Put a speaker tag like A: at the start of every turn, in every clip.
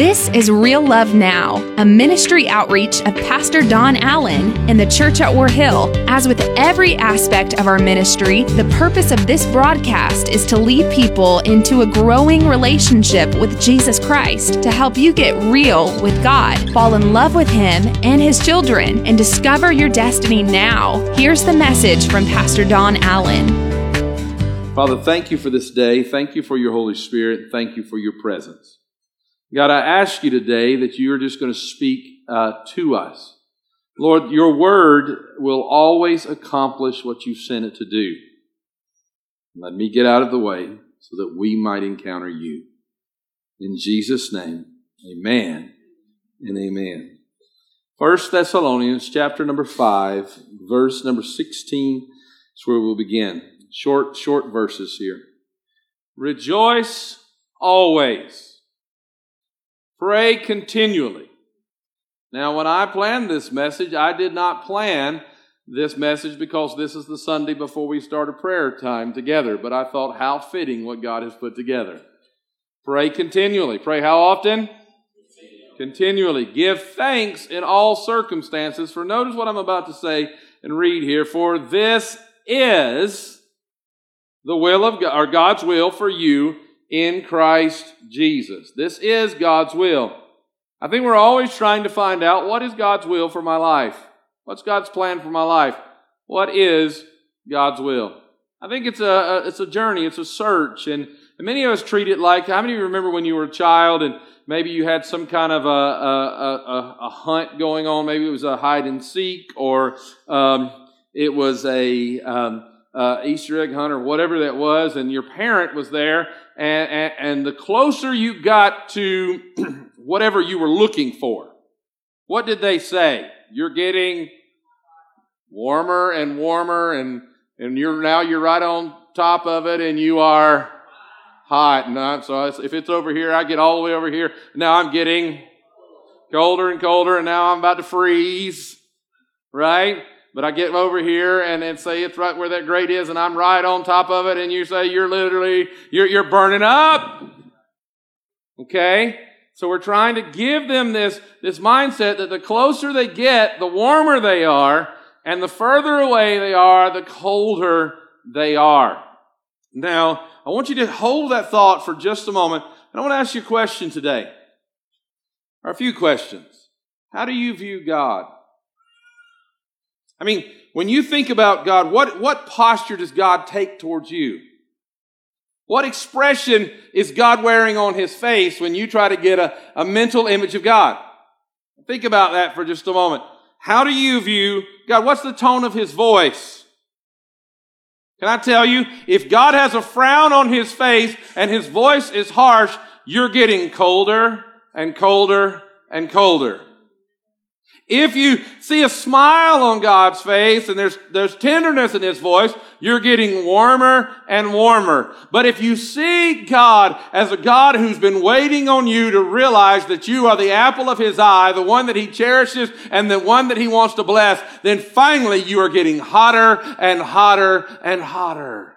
A: This is Real Love Now, a ministry outreach of Pastor Don Allen in the church at War Hill. As with every aspect of our ministry, the purpose of this broadcast is to lead people into a growing relationship with Jesus Christ to help you get real with God, fall in love with Him and His children, and discover your destiny now. Here's the message from Pastor Don Allen.
B: Father, thank you for this day. Thank you for your Holy Spirit. Thank you for your presence. God, I ask you today that you're just going to speak uh, to us. Lord, your word will always accomplish what you sent it to do. Let me get out of the way so that we might encounter you. In Jesus' name, amen and amen. First Thessalonians chapter number 5, verse number 16 is where we'll begin. Short, short verses here. Rejoice always. Pray continually. Now, when I planned this message, I did not plan this message because this is the Sunday before we start a prayer time together, but I thought how fitting what God has put together. Pray continually. Pray how often? Continually. Give thanks in all circumstances. For notice what I'm about to say and read here. For this is the will of God, or God's will for you in Christ Jesus. This is God's will. I think we're always trying to find out what is God's will for my life? What's God's plan for my life? What is God's will? I think it's a, a it's a journey, it's a search, and, many of us treat it like. How many of you remember when you were a child and maybe you had some kind of a a, a, a hunt going on? Maybe it was a hide and seek, or um, it was a um, uh, Easter egg hunt, or whatever that was, and your parent was there, and, and, and the closer you got to whatever you were looking for, what did they say? You're getting warmer and warmer, and, and you're now you're right on top of it, and you are hot. And so if it's over here, I get all the way over here. Now I'm getting colder and colder, and now I'm about to freeze. Right? But I get over here and, and say it's right where that grate is and I'm right on top of it and you say you're literally, you're, you're burning up. Okay? So we're trying to give them this, this mindset that the closer they get, the warmer they are, and the further away they are, the colder they are. Now, I want you to hold that thought for just a moment, and I want to ask you a question today. Or a few questions. How do you view God? I mean, when you think about God, what, what posture does God take towards you? What expression is God wearing on his face when you try to get a, a mental image of God? Think about that for just a moment. How do you view God? What's the tone of his voice? Can I tell you, if God has a frown on his face and his voice is harsh, you're getting colder and colder and colder. If you see a smile on God's face and there's, there's tenderness in His voice, you're getting warmer and warmer. But if you see God as a God who's been waiting on you to realize that you are the apple of His eye, the one that He cherishes and the one that He wants to bless, then finally you are getting hotter and hotter and hotter.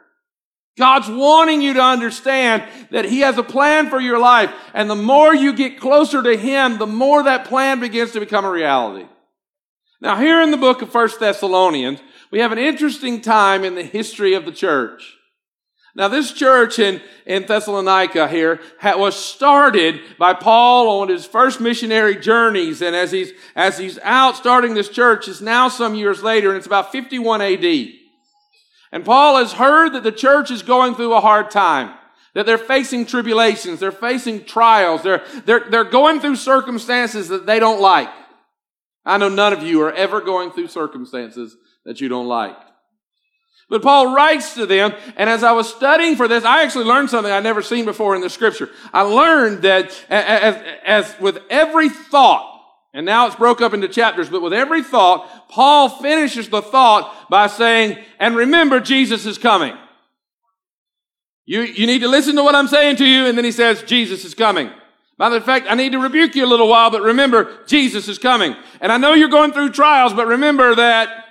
B: God's wanting you to understand that He has a plan for your life. And the more you get closer to Him, the more that plan begins to become a reality. Now, here in the book of First Thessalonians, we have an interesting time in the history of the church. Now, this church in, in Thessalonica here was started by Paul on his first missionary journeys. And as he's, as he's out starting this church, it's now some years later, and it's about 51 AD. And Paul has heard that the church is going through a hard time. That they're facing tribulations, they're facing trials, they're, they're, they're going through circumstances that they don't like. I know none of you are ever going through circumstances that you don't like. But Paul writes to them, and as I was studying for this, I actually learned something I'd never seen before in the scripture. I learned that as, as with every thought, and now it's broke up into chapters, but with every thought, Paul finishes the thought by saying, and remember Jesus is coming. You, you need to listen to what I'm saying to you, and then he says, Jesus is coming. Matter of fact, I need to rebuke you a little while, but remember, Jesus is coming. And I know you're going through trials, but remember that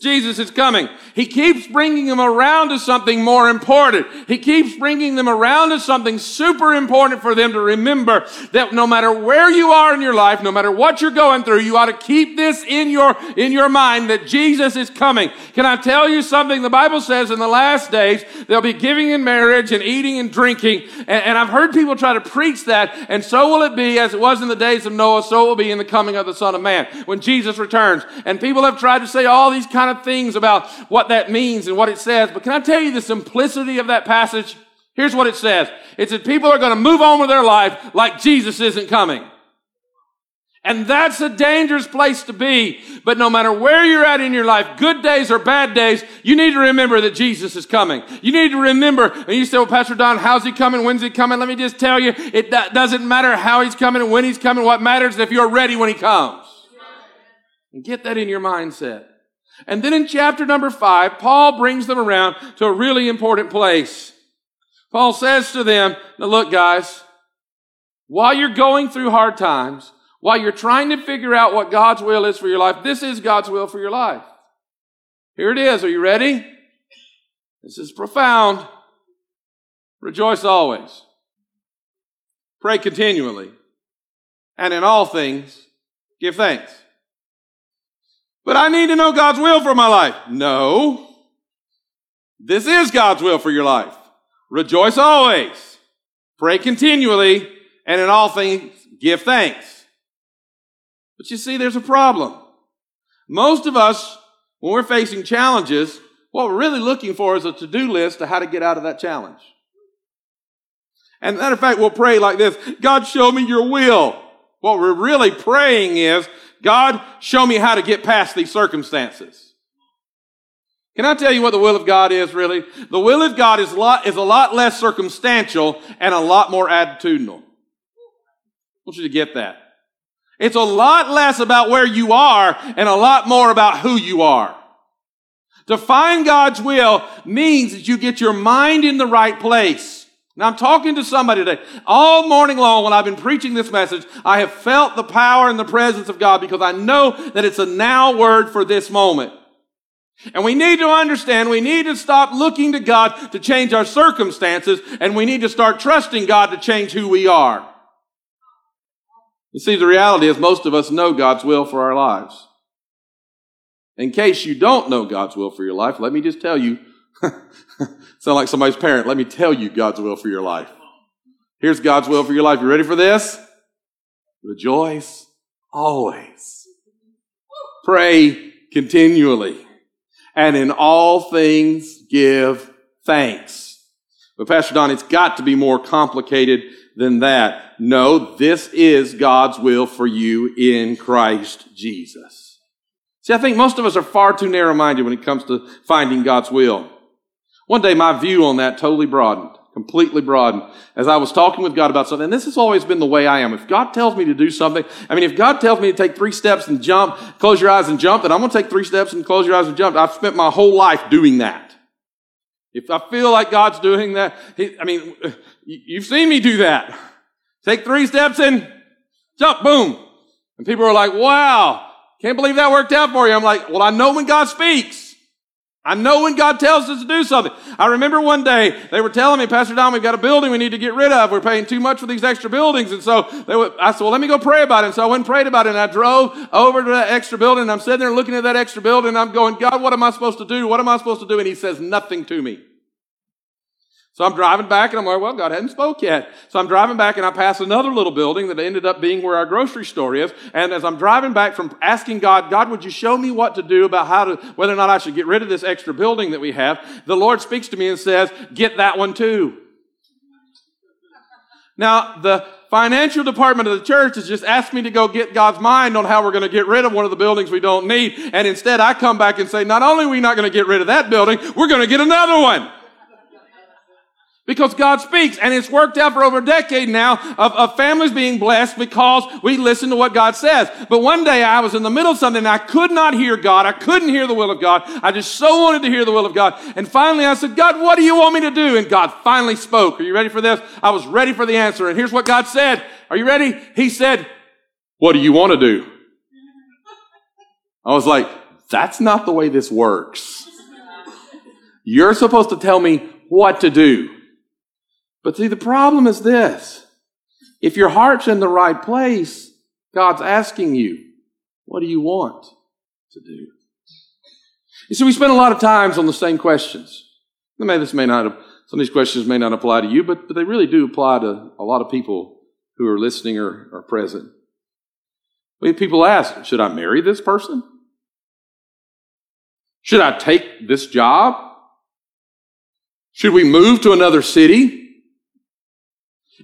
B: Jesus is coming. He keeps bringing them around to something more important. He keeps bringing them around to something super important for them to remember that no matter where you are in your life, no matter what you're going through, you ought to keep this in your, in your mind that Jesus is coming. Can I tell you something? The Bible says in the last days, they'll be giving in marriage and eating and drinking. And, and I've heard people try to preach that. And so will it be as it was in the days of Noah, so it will be in the coming of the Son of Man when Jesus returns. And people have tried to say all these of things about what that means and what it says. But can I tell you the simplicity of that passage? Here's what it says. It says people are going to move on with their life like Jesus isn't coming. And that's a dangerous place to be. But no matter where you're at in your life, good days or bad days, you need to remember that Jesus is coming. You need to remember, and you say, well, Pastor Don, how's he coming? When's he coming? Let me just tell you, it doesn't matter how he's coming and when he's coming. What matters is if you're ready when he comes. And get that in your mindset. And then in chapter number five, Paul brings them around to a really important place. Paul says to them, now look guys, while you're going through hard times, while you're trying to figure out what God's will is for your life, this is God's will for your life. Here it is. Are you ready? This is profound. Rejoice always. Pray continually. And in all things, give thanks. But I need to know God's will for my life. No. This is God's will for your life. Rejoice always. Pray continually. And in all things, give thanks. But you see, there's a problem. Most of us, when we're facing challenges, what we're really looking for is a to-do list of how to get out of that challenge. And matter of fact, we'll pray like this, God, show me your will. What we're really praying is, God, show me how to get past these circumstances. Can I tell you what the will of God is really? The will of God is a lot, is a lot less circumstantial and a lot more attitudinal. I want you to get that. It's a lot less about where you are and a lot more about who you are. To find God's will means that you get your mind in the right place. Now I'm talking to somebody today. All morning long when I've been preaching this message, I have felt the power and the presence of God because I know that it's a now word for this moment. And we need to understand, we need to stop looking to God to change our circumstances, and we need to start trusting God to change who we are. You see, the reality is most of us know God's will for our lives. In case you don't know God's will for your life, let me just tell you, Sound like somebody's parent. Let me tell you God's will for your life. Here's God's will for your life. You ready for this? Rejoice always. Pray continually. And in all things give thanks. But Pastor Don, it's got to be more complicated than that. No, this is God's will for you in Christ Jesus. See, I think most of us are far too narrow-minded when it comes to finding God's will. One day my view on that totally broadened, completely broadened. As I was talking with God about something, and this has always been the way I am. If God tells me to do something, I mean, if God tells me to take three steps and jump, close your eyes and jump, then I'm going to take three steps and close your eyes and jump. I've spent my whole life doing that. If I feel like God's doing that, I mean, you've seen me do that. Take three steps and jump, boom. And people are like, wow, can't believe that worked out for you. I'm like, well, I know when God speaks. I know when God tells us to do something. I remember one day they were telling me, Pastor Don, we've got a building we need to get rid of. We're paying too much for these extra buildings. And so were, I said, well, let me go pray about it. And so I went and prayed about it. And I drove over to that extra building. And I'm sitting there looking at that extra building. And I'm going, God, what am I supposed to do? What am I supposed to do? And he says nothing to me. So I'm driving back and I'm like, well, God hadn't spoke yet. So I'm driving back and I pass another little building that ended up being where our grocery store is. And as I'm driving back from asking God, God, would you show me what to do about how to, whether or not I should get rid of this extra building that we have? The Lord speaks to me and says, get that one too. Now, the financial department of the church has just asked me to go get God's mind on how we're going to get rid of one of the buildings we don't need. And instead I come back and say, not only are we not going to get rid of that building, we're going to get another one. Because God speaks, and it's worked out for over a decade now of, of, families being blessed because we listen to what God says. But one day I was in the middle of something and I could not hear God. I couldn't hear the will of God. I just so wanted to hear the will of God. And finally I said, God, what do you want me to do? And God finally spoke. Are you ready for this? I was ready for the answer. And here's what God said. Are you ready? He said, what do you want to do? I was like, that's not the way this works. You're supposed to tell me what to do. But see, the problem is this. If your heart's in the right place, God's asking you, what do you want to do? You see, we spend a lot of times on the same questions. This may not some of these questions may not apply to you, but, but they really do apply to a lot of people who are listening or are present. We have people ask, should I marry this person? Should I take this job? Should we move to another city?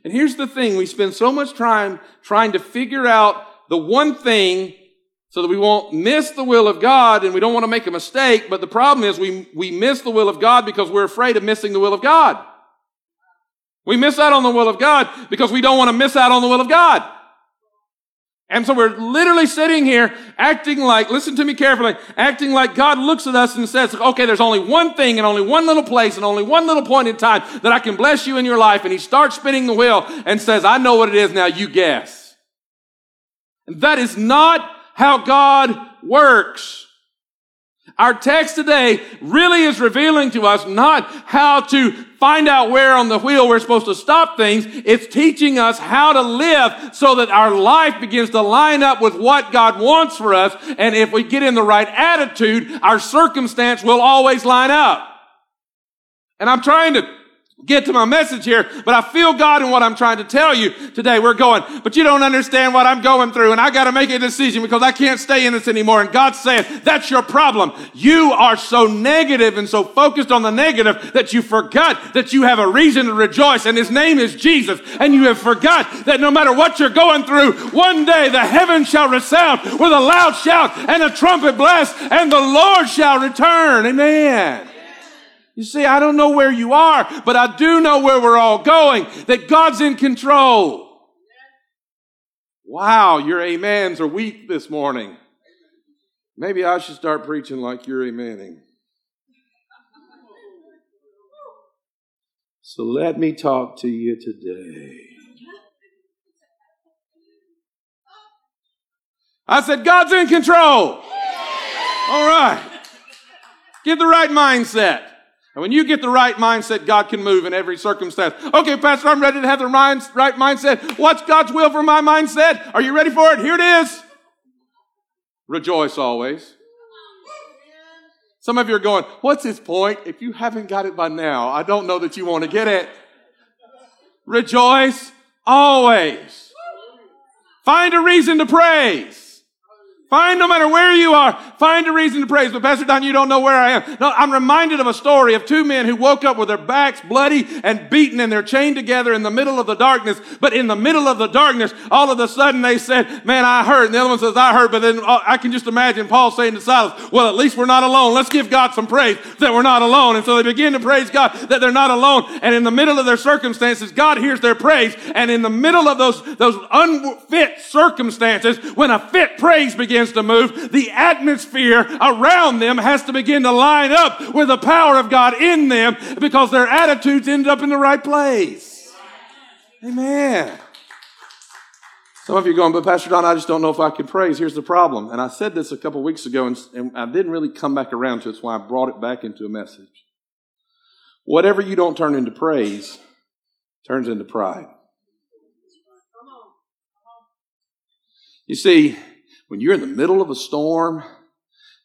B: And here's the thing, we spend so much time trying to figure out the one thing so that we won't miss the will of God and we don't want to make a mistake. But the problem is we, we miss the will of God because we're afraid of missing the will of God. We miss out on the will of God because we don't want to miss out on the will of God. And so we're literally sitting here acting like, listen to me carefully, acting like God looks at us and says, okay, there's only one thing and only one little place and only one little point in time that I can bless you in your life. And he starts spinning the wheel and says, I know what it is now, you guess. And that is not how God works. Our text today really is revealing to us not how to find out where on the wheel we're supposed to stop things. It's teaching us how to live so that our life begins to line up with what God wants for us. And if we get in the right attitude, our circumstance will always line up. And I'm trying to get to my message here, but I feel God in what I'm trying to tell you today. We're going, but you don't understand what I'm going through and I got to make a decision because I can't stay in this anymore. And God's saying, that's your problem. You are so negative and so focused on the negative that you forgot that you have a reason to rejoice and his name is Jesus. And you have forgot that no matter what you're going through, one day the heavens shall resound with a loud shout and a trumpet blast and the Lord shall return. Amen. You see, I don't know where you are, but I do know where we're all going, that God's in control. Wow, your amens are weak this morning. Maybe I should start preaching like you're amening. So let me talk to you today. I said, God's in control. All right. Get the right mindset. And when you get the right mindset, God can move in every circumstance. Okay, Pastor, I'm ready to have the right mindset. What's God's will for my mindset? Are you ready for it? Here it is. Rejoice always. Some of you are going, what's his point? If you haven't got it by now, I don't know that you want to get it. Rejoice always. Find a reason to praise. Find no matter where you are, find a reason to praise. But Pastor Don, you don't know where I am. No, I'm reminded of a story of two men who woke up with their backs bloody and beaten and they're chained together in the middle of the darkness. But in the middle of the darkness, all of a sudden they said, man, I heard. And the other one says, I heard. But then uh, I can just imagine Paul saying to Silas, well, at least we're not alone. Let's give God some praise that we're not alone. And so they begin to praise God that they're not alone. And in the middle of their circumstances, God hears their praise. And in the middle of those, those unfit circumstances, when a fit praise begins begins to move, the atmosphere around them has to begin to line up with the power of God in them because their attitudes ended up in the right place. Amen. Some of you are going, but Pastor Don, I just don't know if I can praise. Here's the problem. And I said this a couple weeks ago, and, and I didn't really come back around to it. That's why I brought it back into a message. Whatever you don't turn into praise turns into pride. You see, when you're in the middle of a storm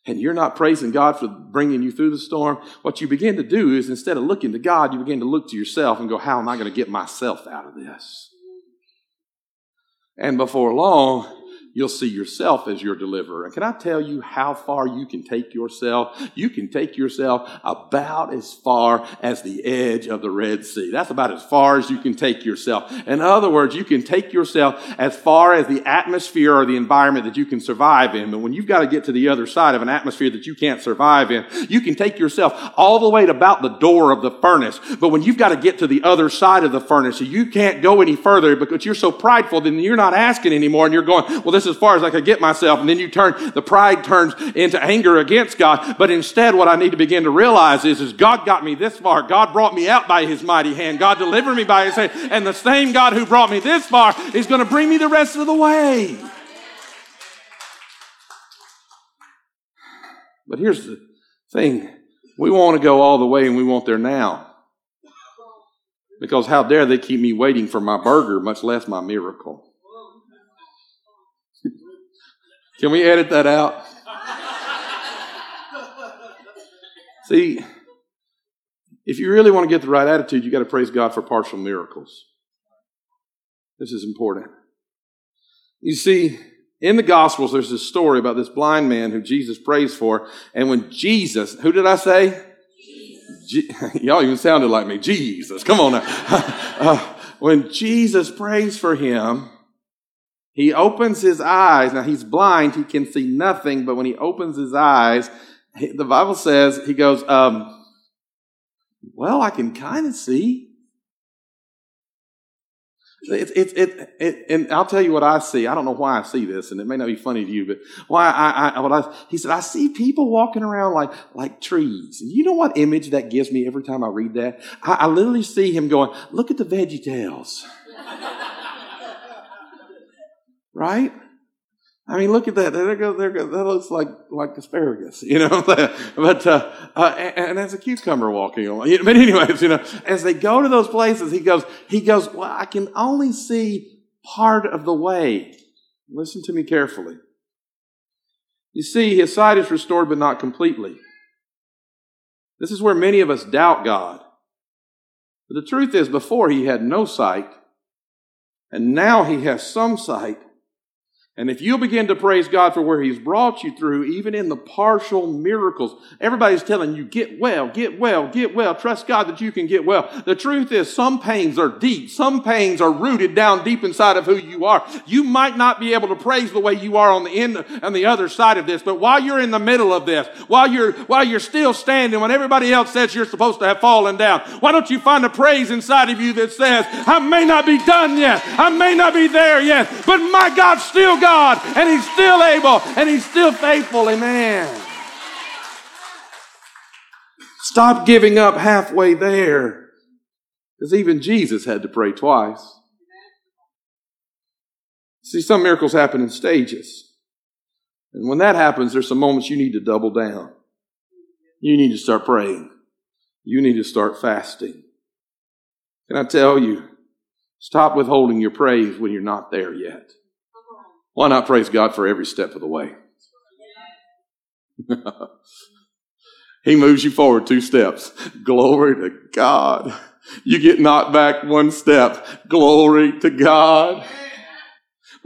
B: and you're not praising God for bringing you through the storm, what you begin to do is instead of looking to God, you begin to look to yourself and go, How am I going to get myself out of this? And before long, you'll see yourself as your deliverer. And can I tell you how far you can take yourself? You can take yourself about as far as the edge of the Red Sea. That's about as far as you can take yourself. In other words, you can take yourself as far as the atmosphere or the environment that you can survive in. But when you've got to get to the other side of an atmosphere that you can't survive in, you can take yourself all the way to about the door of the furnace. But when you've got to get to the other side of the furnace, you can't go any further because you're so prideful, then you're not asking anymore and you're going, well, this as far as I could get myself. And then you turn, the pride turns into anger against God. But instead, what I need to begin to realize is, is God got me this far. God brought me out by his mighty hand. God delivered me by his hand. And the same God who brought me this far is going to bring me the rest of the way. But here's the thing we want to go all the way and we want there now. Because how dare they keep me waiting for my burger, much less my miracle? Can we edit that out? See, if you really want to get the right attitude, you got to praise God for partial miracles. This is important. You see, in the Gospels, there's this story about this blind man who Jesus prays for. And when Jesus, who did I say? Je- Y'all even sounded like me. Jesus. Come on now. uh, when Jesus prays for him, he opens his eyes. Now he's blind. He can see nothing. But when he opens his eyes, the Bible says, he goes, um, well, I can kind of see. It, it, it, it, and I'll tell you what I see. I don't know why I see this, and it may not be funny to you, but why I, I, what I, he said, I see people walking around like, like trees. And you know what image that gives me every time I read that? I, I literally see him going, look at the VeggieTales. right? I mean, look at that. There goes, there goes, that looks like, like asparagus, you know, but, uh, uh, and, and there's a cucumber walking along. But anyways, you know, as they go to those places, he goes, he goes, well, I can only see part of the way. Listen to me carefully. You see, his sight is restored, but not completely. This is where many of us doubt God. But the truth is, before he had no sight, and now he has some sight. And if you begin to praise God for where He's brought you through, even in the partial miracles, everybody's telling you, get well, get well, get well. Trust God that you can get well. The truth is, some pains are deep. Some pains are rooted down deep inside of who you are. You might not be able to praise the way you are on the end, on the other side of this, but while you're in the middle of this, while you're, while you're still standing, when everybody else says you're supposed to have fallen down, why don't you find a praise inside of you that says, I may not be done yet. I may not be there yet, but my God still got God, and He's still able, and He's still faithful. Amen. Stop giving up halfway there. Because even Jesus had to pray twice. See, some miracles happen in stages. And when that happens, there's some moments you need to double down. You need to start praying. You need to start fasting. Can I tell you, stop withholding your praise when you're not there yet. Why not praise God for every step of the way? he moves you forward two steps. Glory to God. You get knocked back one step. Glory to God.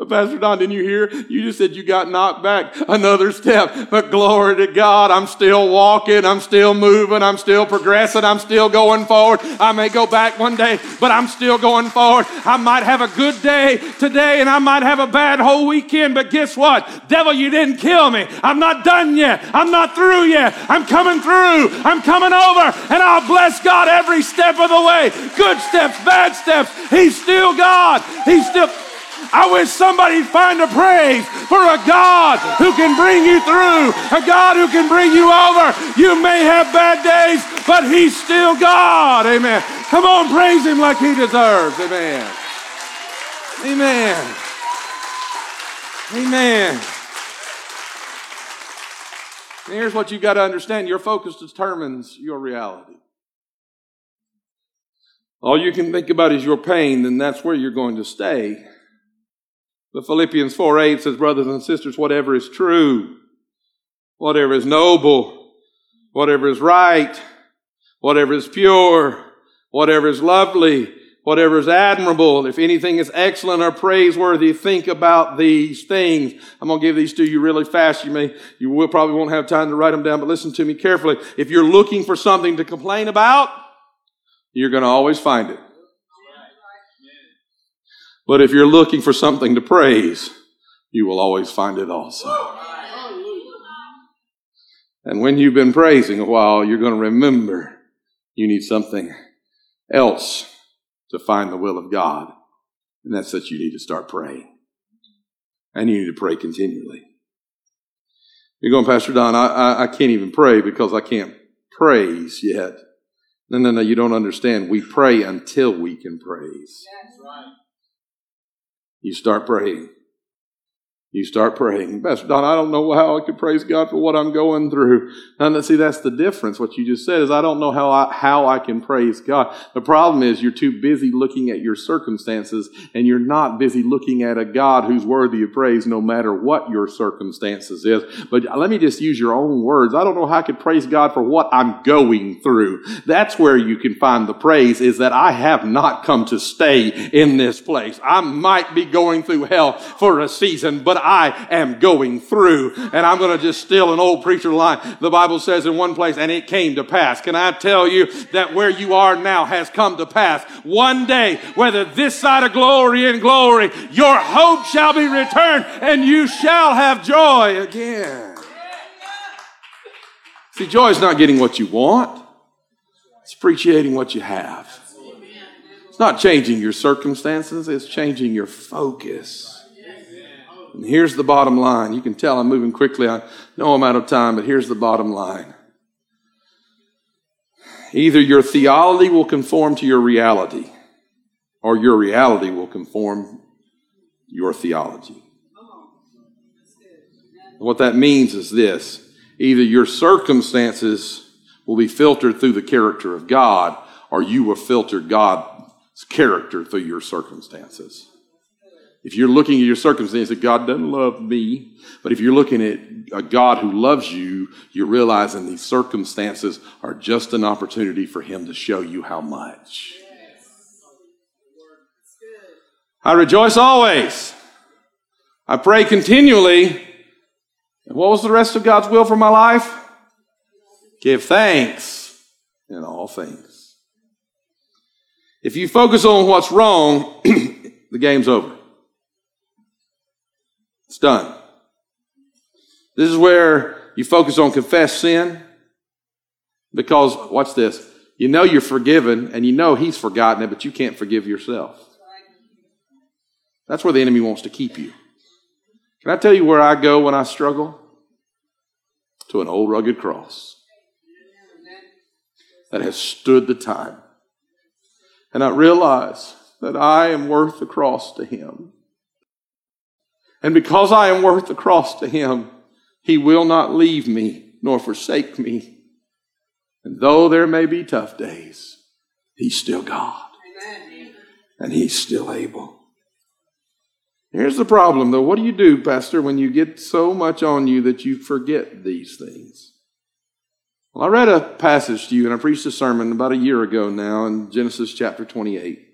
B: But Pastor Don, didn't you hear? You just said you got knocked back another step. But glory to God, I'm still walking, I'm still moving, I'm still progressing, I'm still going forward. I may go back one day, but I'm still going forward. I might have a good day today and I might have a bad whole weekend, but guess what? Devil, you didn't kill me. I'm not done yet. I'm not through yet. I'm coming through. I'm coming over and I'll bless God every step of the way. Good steps, bad steps. He's still God. He's still I wish somebody'd find a praise for a God who can bring you through, a God who can bring you over. You may have bad days, but He's still God. Amen. Come on, praise Him like He deserves. Amen. Amen. Amen. And here's what you've got to understand your focus determines your reality. All you can think about is your pain, then that's where you're going to stay. The Philippians 4 8 says, Brothers and sisters, whatever is true, whatever is noble, whatever is right, whatever is pure, whatever is lovely, whatever is admirable, if anything is excellent or praiseworthy, think about these things. I'm going to give these to you really fast. You may, you will probably won't have time to write them down, but listen to me carefully. If you're looking for something to complain about, you're going to always find it. But if you're looking for something to praise, you will always find it also. And when you've been praising a while, you're going to remember you need something else to find the will of God. And that's that you need to start praying. And you need to pray continually. You're going, Pastor Don, I, I, I can't even pray because I can't praise yet. No, no, no, you don't understand. We pray until we can praise. That's right. You start praying. You start praying. Pastor Don, I don't know how I could praise God for what I'm going through. And see, that's the difference. What you just said is I don't know how I, how I can praise God. The problem is you're too busy looking at your circumstances and you're not busy looking at a God who's worthy of praise no matter what your circumstances is. But let me just use your own words. I don't know how I could praise God for what I'm going through. That's where you can find the praise is that I have not come to stay in this place. I might be going through hell for a season, but I am going through. And I'm going to just steal an old preacher line. The Bible says in one place, and it came to pass. Can I tell you that where you are now has come to pass? One day, whether this side of glory and glory, your hope shall be returned and you shall have joy again. See, joy is not getting what you want. It's appreciating what you have. It's not changing your circumstances, it's changing your focus. Here's the bottom line. You can tell I'm moving quickly. I know I'm out of time, but here's the bottom line. Either your theology will conform to your reality, or your reality will conform your theology. What that means is this either your circumstances will be filtered through the character of God, or you will filter God's character through your circumstances. If you're looking at your circumstances, God doesn't love me. But if you're looking at a God who loves you, you're realizing these circumstances are just an opportunity for Him to show you how much. I rejoice always. I pray continually. And what was the rest of God's will for my life? Give thanks in all things. If you focus on what's wrong, the game's over. It's done. This is where you focus on confess sin because, watch this, you know you're forgiven and you know he's forgotten it, but you can't forgive yourself. That's where the enemy wants to keep you. Can I tell you where I go when I struggle? To an old rugged cross that has stood the time. And I realize that I am worth the cross to him. And because I am worth the cross to him, he will not leave me nor forsake me. And though there may be tough days, he's still God. Amen. And he's still able. Here's the problem, though. What do you do, Pastor, when you get so much on you that you forget these things? Well, I read a passage to you, and I preached a sermon about a year ago now in Genesis chapter 28.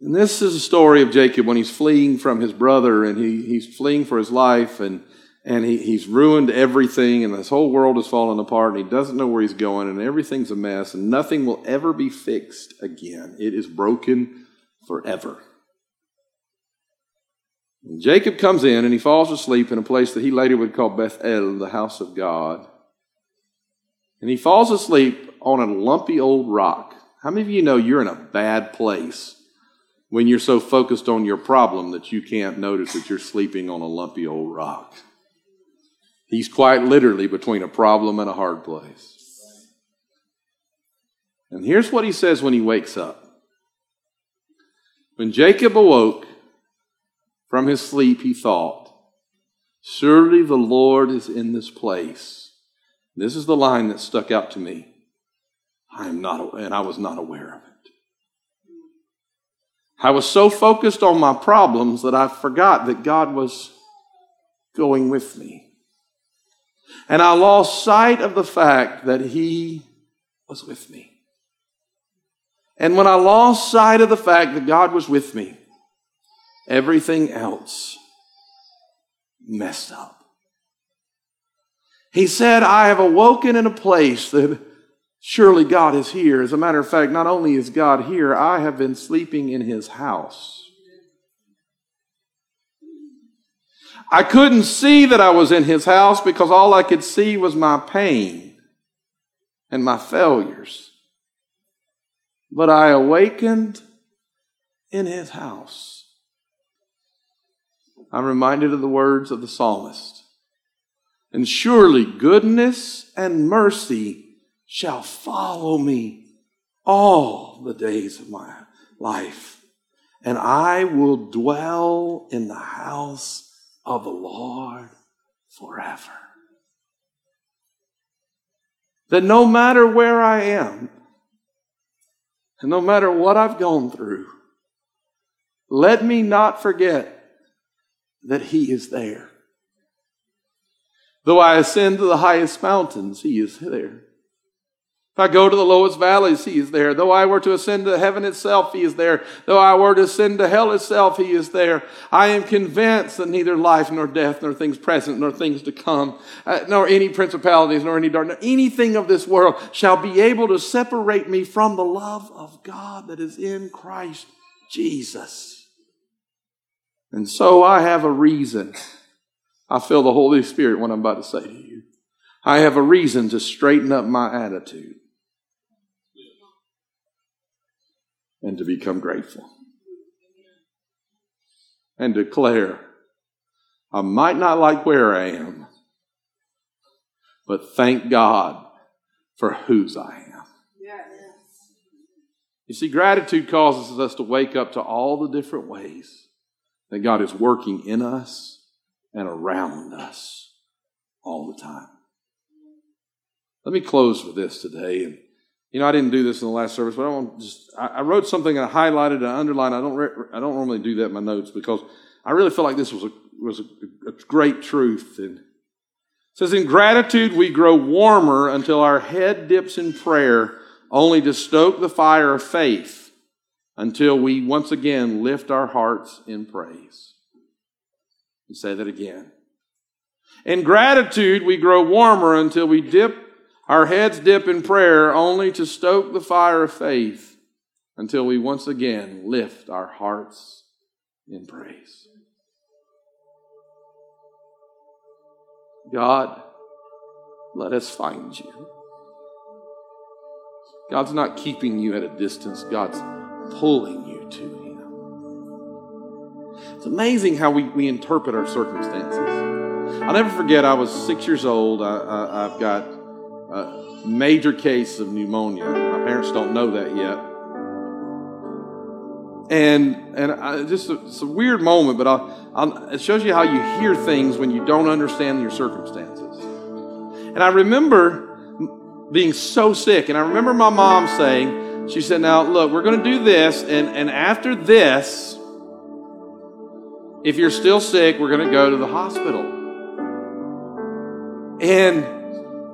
B: And this is a story of Jacob when he's fleeing from his brother and he, he's fleeing for his life and, and he, he's ruined everything and this whole world is falling apart and he doesn't know where he's going and everything's a mess and nothing will ever be fixed again. It is broken forever. And Jacob comes in and he falls asleep in a place that he later would call Bethel, the house of God. And he falls asleep on a lumpy old rock. How many of you know you're in a bad place when you're so focused on your problem that you can't notice that you're sleeping on a lumpy old rock. He's quite literally between a problem and a hard place. And here's what he says when he wakes up. When Jacob awoke from his sleep, he thought, Surely the Lord is in this place. This is the line that stuck out to me. I am not, and I was not aware of it. I was so focused on my problems that I forgot that God was going with me. And I lost sight of the fact that He was with me. And when I lost sight of the fact that God was with me, everything else messed up. He said, I have awoken in a place that Surely God is here. As a matter of fact, not only is God here, I have been sleeping in his house. I couldn't see that I was in his house because all I could see was my pain and my failures. But I awakened in his house. I'm reminded of the words of the psalmist. And surely goodness and mercy shall follow me all the days of my life, and I will dwell in the house of the Lord forever. That no matter where I am, and no matter what I've gone through, let me not forget that He is there. Though I ascend to the highest mountains, He is there. If I go to the lowest valleys, He is there. Though I were to ascend to heaven itself, He is there. Though I were to ascend to hell itself, He is there. I am convinced that neither life nor death, nor things present, nor things to come, uh, nor any principalities, nor any darkness, anything of this world shall be able to separate me from the love of God that is in Christ Jesus. And so I have a reason. I feel the Holy Spirit when I'm about to say to you. I have a reason to straighten up my attitude. And to become grateful and declare, I might not like where I am, but thank God for whose I am. You see, gratitude causes us to wake up to all the different ways that God is working in us and around us all the time. Let me close with this today. You know, I didn't do this in the last service, but I want just I, I wrote something and I highlighted and underlined. I don't re- I don't normally do that in my notes because I really feel like this was a was a, a great truth. And it says, in gratitude we grow warmer until our head dips in prayer, only to stoke the fire of faith until we once again lift our hearts in praise. And say that again. In gratitude we grow warmer until we dip our heads dip in prayer only to stoke the fire of faith until we once again lift our hearts in praise. God, let us find you. God's not keeping you at a distance, God's pulling you to Him. It's amazing how we, we interpret our circumstances. I'll never forget, I was six years old. I, I, I've got a major case of pneumonia. My parents don't know that yet. And and I, just a, it's a weird moment, but I'll, I'll, it shows you how you hear things when you don't understand your circumstances. And I remember being so sick, and I remember my mom saying, she said, "Now look, we're going to do this, and and after this, if you're still sick, we're going to go to the hospital." And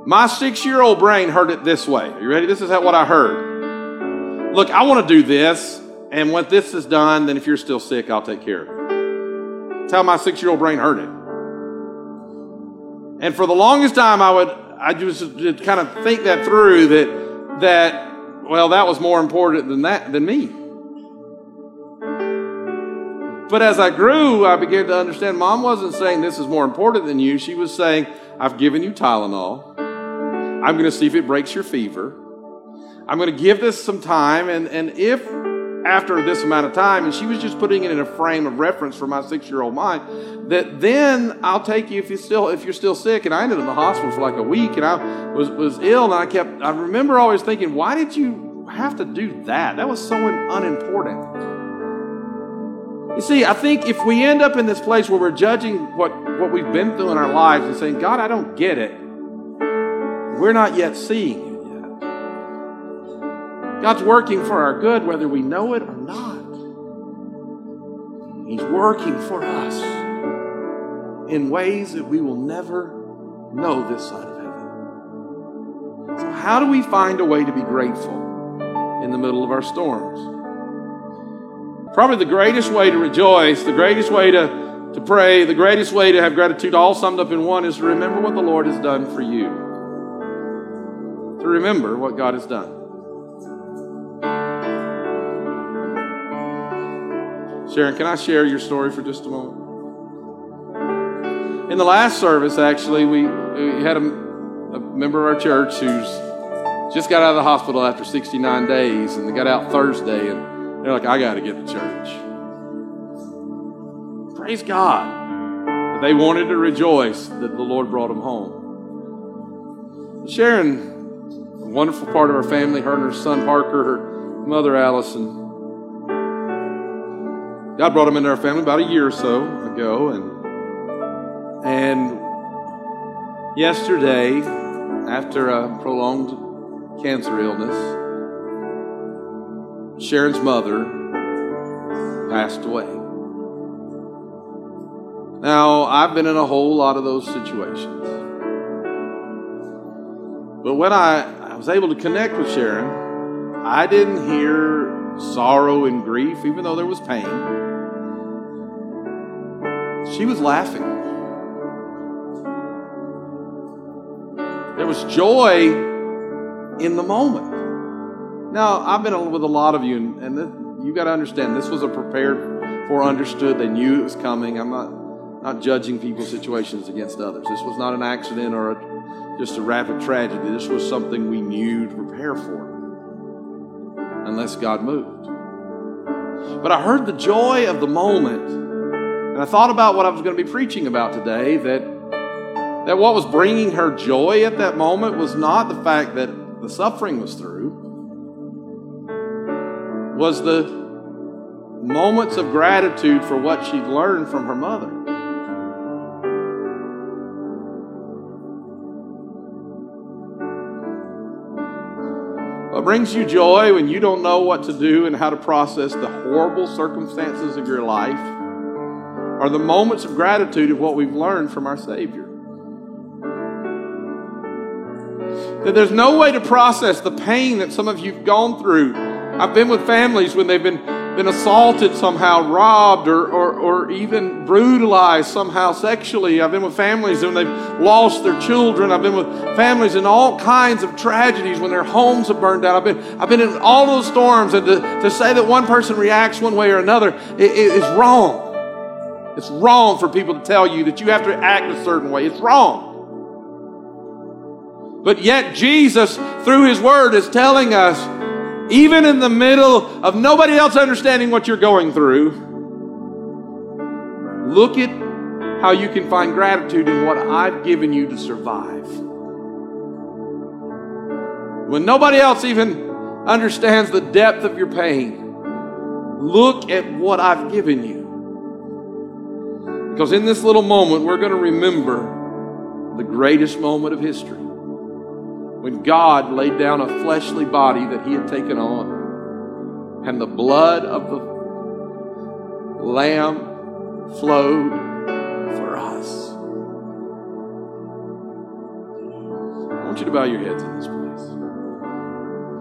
B: my six year old brain heard it this way. Are you ready? This is what I heard. Look, I want to do this, and when this is done, then if you're still sick, I'll take care of it. That's how my six year old brain heard it. And for the longest time, I would, I just kind of think that through that, that, well, that was more important than that, than me. But as I grew, I began to understand mom wasn't saying this is more important than you. She was saying, I've given you Tylenol. I'm going to see if it breaks your fever. I'm going to give this some time. And, and if after this amount of time, and she was just putting it in a frame of reference for my six year old mind, that then I'll take you if you still if you're still sick. And I ended in the hospital for like a week, and I was was ill, and I kept. I remember always thinking, why did you have to do that? That was so unimportant. You see, I think if we end up in this place where we're judging what, what we've been through in our lives and saying, God, I don't get it, we're not yet seeing it yet. God's working for our good, whether we know it or not. He's working for us in ways that we will never know this side of heaven. So, how do we find a way to be grateful in the middle of our storms? Probably the greatest way to rejoice, the greatest way to, to pray, the greatest way to have gratitude, all summed up in one, is to remember what the Lord has done for you to remember what God has done. Sharon, can I share your story for just a moment? In the last service, actually, we, we had a, a member of our church who's just got out of the hospital after 69 days, and they got out Thursday, and they're like, I got to get to church. Praise God. They wanted to rejoice that the Lord brought them home. Sharon wonderful part of our family, her and her son Parker, her mother Allison. God brought him into our family about a year or so ago, and and yesterday, after a prolonged cancer illness, Sharon's mother passed away. Now, I've been in a whole lot of those situations. But when I, I was able to connect with Sharon, I didn't hear sorrow and grief, even though there was pain. She was laughing. There was joy in the moment. Now, I've been with a lot of you, and, and you got to understand this was a prepared for, understood. They knew it was coming. I'm not, not judging people's situations against others. This was not an accident or a, just a rapid tragedy. This was something we knew to prepare for, unless God moved. But I heard the joy of the moment and I thought about what I was going to be preaching about today that, that what was bringing her joy at that moment was not the fact that the suffering was through, was the moments of gratitude for what she'd learned from her mother. Brings you joy when you don't know what to do and how to process the horrible circumstances of your life are the moments of gratitude of what we've learned from our Savior. That there's no way to process the pain that some of you've gone through. I've been with families when they've been, been assaulted somehow, robbed, or, or, or even brutalized somehow sexually. I've been with families when they've lost their children. I've been with families in all kinds of tragedies when their homes have burned down. I've been, I've been in all those storms, and to, to say that one person reacts one way or another it, it is wrong. It's wrong for people to tell you that you have to act a certain way. It's wrong. But yet, Jesus, through His Word, is telling us, even in the middle of nobody else understanding what you're going through, look at how you can find gratitude in what I've given you to survive. When nobody else even understands the depth of your pain, look at what I've given you. Because in this little moment, we're going to remember the greatest moment of history when God laid down a fleshly body that He had taken on, and the blood of the Lamb flowed for us. I want you to bow your heads in this place.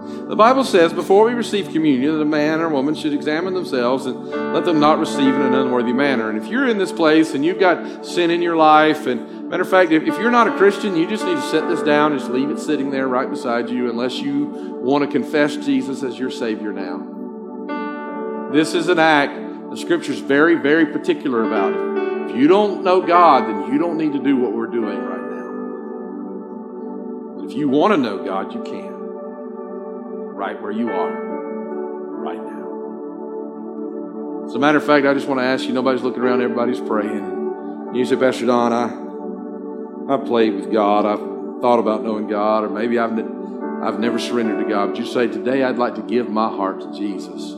B: The Bible says before we receive communion that a man or woman should examine themselves and let them not receive in an unworthy manner. And if you're in this place and you've got sin in your life, and matter of fact, if, if you're not a Christian, you just need to set this down and just leave it sitting there right beside you unless you want to confess Jesus as your Savior now. This is an act the Scripture's very, very particular about it. If you don't know God, then you don't need to do what we're doing right now. If you want to know God, you can right where you are right now. As a matter of fact, I just want to ask you nobody's looking around, everybody's praying. You say, Pastor Don, I, I played with God. I've thought about knowing God, or maybe I've, I've never surrendered to God. But you say, Today I'd like to give my heart to Jesus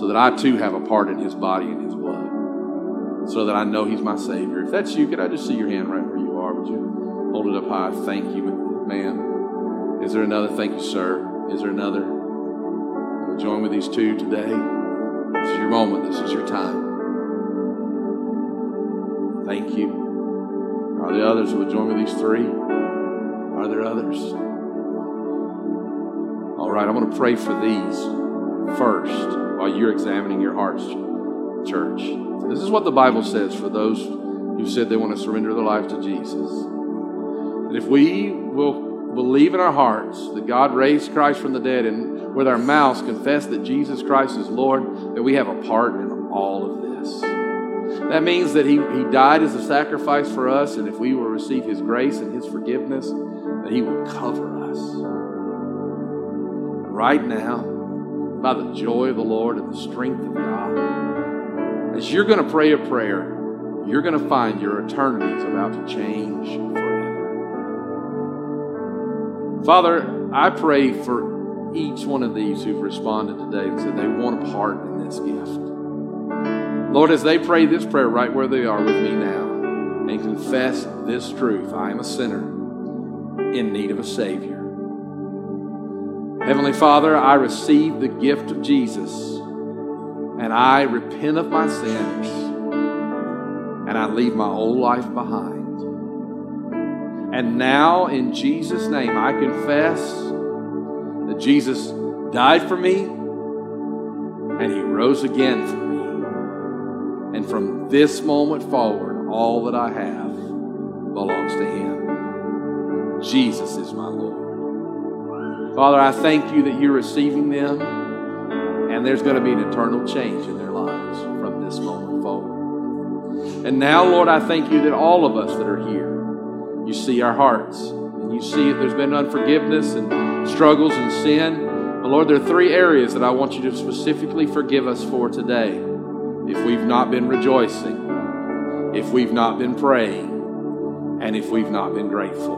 B: so that I too have a part in His body and His blood, so that I know He's my Savior. If that's you, could I just see your hand right where you are? Would you hold it up high? Thank you, ma'am. Is there another? Thank you, sir. Is there another? We'll join with these two today. This is your moment. This is your time. Thank you. Are there others who will join with these three? Are there others? All right, I'm going to pray for these first while you're examining your hearts, church. This is what the Bible says for those who said they want to surrender their life to Jesus. That if we will believe in our hearts that God raised Christ from the dead and with our mouths confess that Jesus Christ is Lord, that we have a part in all of this. That means that he, he died as a sacrifice for us, and if we will receive His grace and His forgiveness, that He will cover us. Right now, by the joy of the Lord and the strength of God, as you're going to pray a prayer, you're going to find your eternity is about to change Father, I pray for each one of these who've responded today and said they want a part in this gift. Lord, as they pray this prayer right where they are with me now and confess this truth I am a sinner in need of a Savior. Heavenly Father, I receive the gift of Jesus and I repent of my sins and I leave my old life behind. And now, in Jesus' name, I confess that Jesus died for me and he rose again for me. And from this moment forward, all that I have belongs to him. Jesus is my Lord. Father, I thank you that you're receiving them, and there's going to be an eternal change in their lives from this moment forward. And now, Lord, I thank you that all of us that are here, you see our hearts, and you see if there's been unforgiveness and struggles and sin. But Lord, there are three areas that I want you to specifically forgive us for today. If we've not been rejoicing, if we've not been praying, and if we've not been grateful.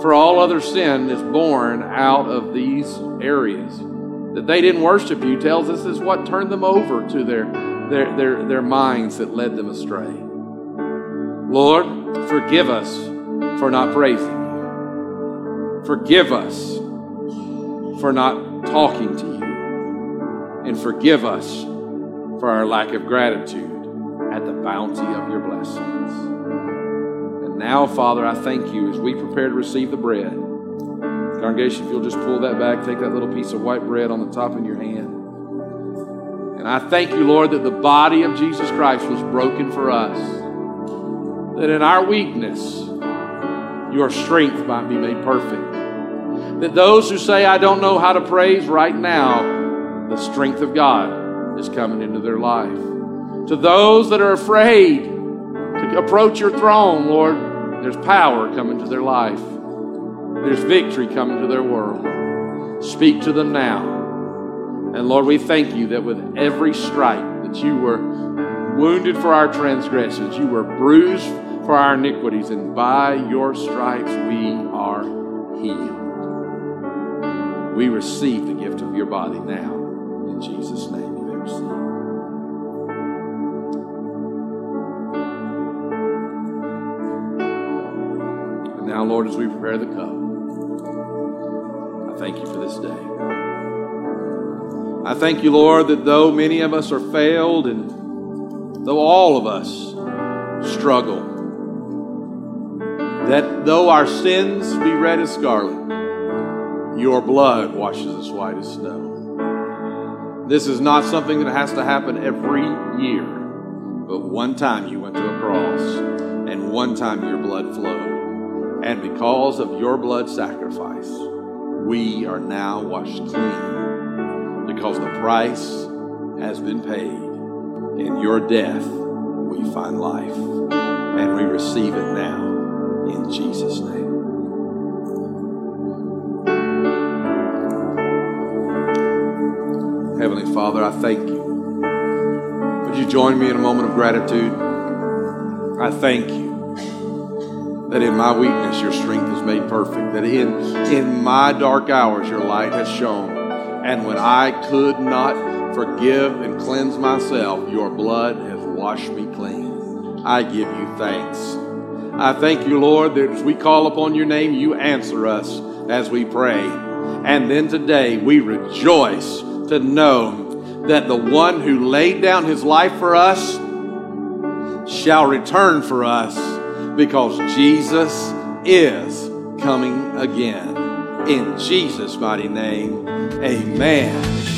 B: For all other sin is born out of these areas. That they didn't worship you tells us is what turned them over to their, their, their, their minds that led them astray. Lord, forgive us for not praising you. Forgive us for not talking to you. And forgive us for our lack of gratitude at the bounty of your blessings. And now, Father, I thank you as we prepare to receive the bread. Congregation, if you'll just pull that back, take that little piece of white bread on the top in your hand. And I thank you, Lord, that the body of Jesus Christ was broken for us. That in our weakness, your strength might be made perfect. That those who say, I don't know how to praise right now, the strength of God is coming into their life. To those that are afraid to approach your throne, Lord, there's power coming to their life. There's victory coming to their world. Speak to them now. And Lord, we thank you that with every stripe that you were wounded for our transgressions, you were bruised for our iniquities, and by your stripes we are healed. We receive the gift of your body now. In Jesus' name, you may receive. And now, Lord, as we prepare the cup, I thank you for this day. I thank you, Lord, that though many of us are failed and though all of us struggle, that though our sins be red as scarlet, your blood washes us white as snow. This is not something that has to happen every year, but one time you went to a cross and one time your blood flowed. And because of your blood sacrifice, we are now washed clean because the price has been paid. In your death, we find life, and we receive it now in Jesus' name. Heavenly Father, I thank you. Would you join me in a moment of gratitude? I thank you that in my weakness your strength is made perfect, that in, in my dark hours your light has shone. And when I could not forgive and cleanse myself, your blood has washed me clean. I give you thanks. I thank you, Lord, that as we call upon your name, you answer us as we pray. And then today we rejoice to know that the one who laid down his life for us shall return for us because Jesus is coming again. In Jesus' mighty name, amen.